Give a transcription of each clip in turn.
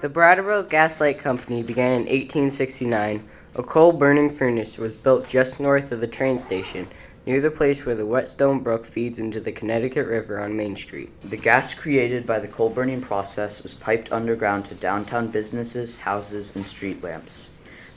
The Brattleboro Gaslight Company began in 1869. A coal burning furnace was built just north of the train station, near the place where the Whetstone Brook feeds into the Connecticut River on Main Street. The gas created by the coal burning process was piped underground to downtown businesses, houses, and street lamps.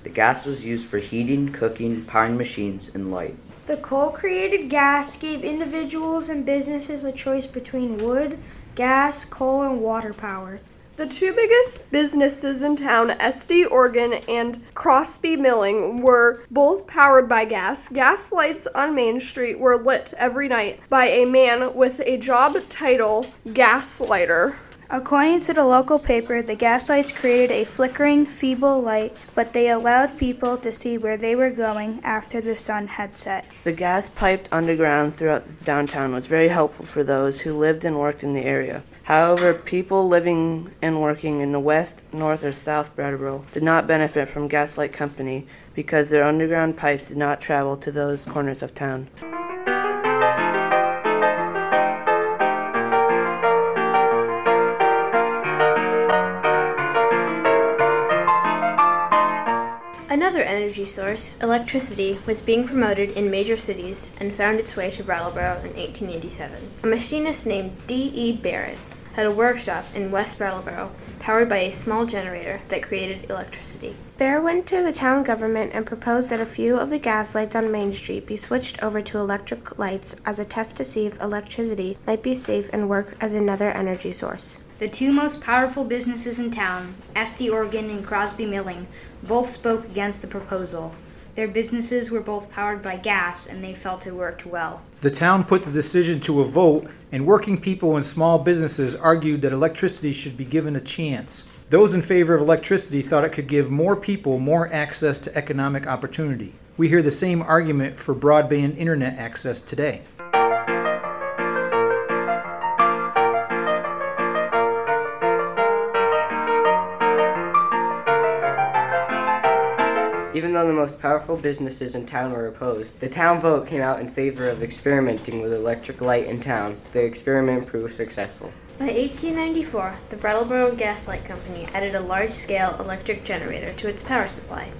The gas was used for heating, cooking, powering machines, and light. The coal created gas gave individuals and businesses a choice between wood, gas, coal, and water power. The two biggest businesses in town, Estey Organ and Crosby Milling, were both powered by gas. Gas lights on Main Street were lit every night by a man with a job title, Gaslighter. According to the local paper, the gaslights created a flickering, feeble light, but they allowed people to see where they were going after the sun had set. The gas piped underground throughout downtown was very helpful for those who lived and worked in the area. However, people living and working in the west, north, or south Brattleboro did not benefit from Gaslight Company because their underground pipes did not travel to those corners of town. Another energy source, electricity, was being promoted in major cities and found its way to Brattleboro in 1887. A machinist named D. E. Barrett had a workshop in West Brattleboro powered by a small generator that created electricity. Barrett went to the town government and proposed that a few of the gas lights on Main Street be switched over to electric lights as a test to see if electricity might be safe and work as another energy source. The two most powerful businesses in town, Estey Organ and Crosby Milling, both spoke against the proposal. Their businesses were both powered by gas and they felt it worked well. The town put the decision to a vote, and working people and small businesses argued that electricity should be given a chance. Those in favor of electricity thought it could give more people more access to economic opportunity. We hear the same argument for broadband internet access today. Even though the most powerful businesses in town were opposed, the town vote came out in favor of experimenting with electric light in town. The experiment proved successful. By 1894, the Brattleboro Gaslight Company added a large scale electric generator to its power supply.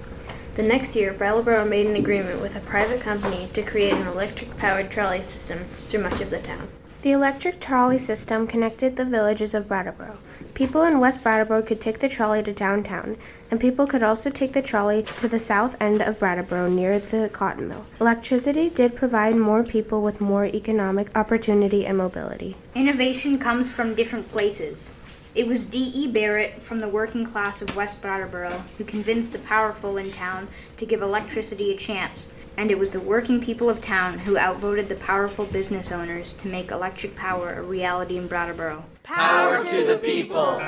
The next year, Brattleboro made an agreement with a private company to create an electric powered trolley system through much of the town. The electric trolley system connected the villages of Brattleboro. People in West Brattleboro could take the trolley to downtown, and people could also take the trolley to the south end of Brattleboro near the cotton mill. Electricity did provide more people with more economic opportunity and mobility. Innovation comes from different places. It was D. E. Barrett from the working class of West Brattleboro who convinced the powerful in town to give electricity a chance, and it was the working people of town who outvoted the powerful business owners to make electric power a reality in Brattleboro. Power to the people!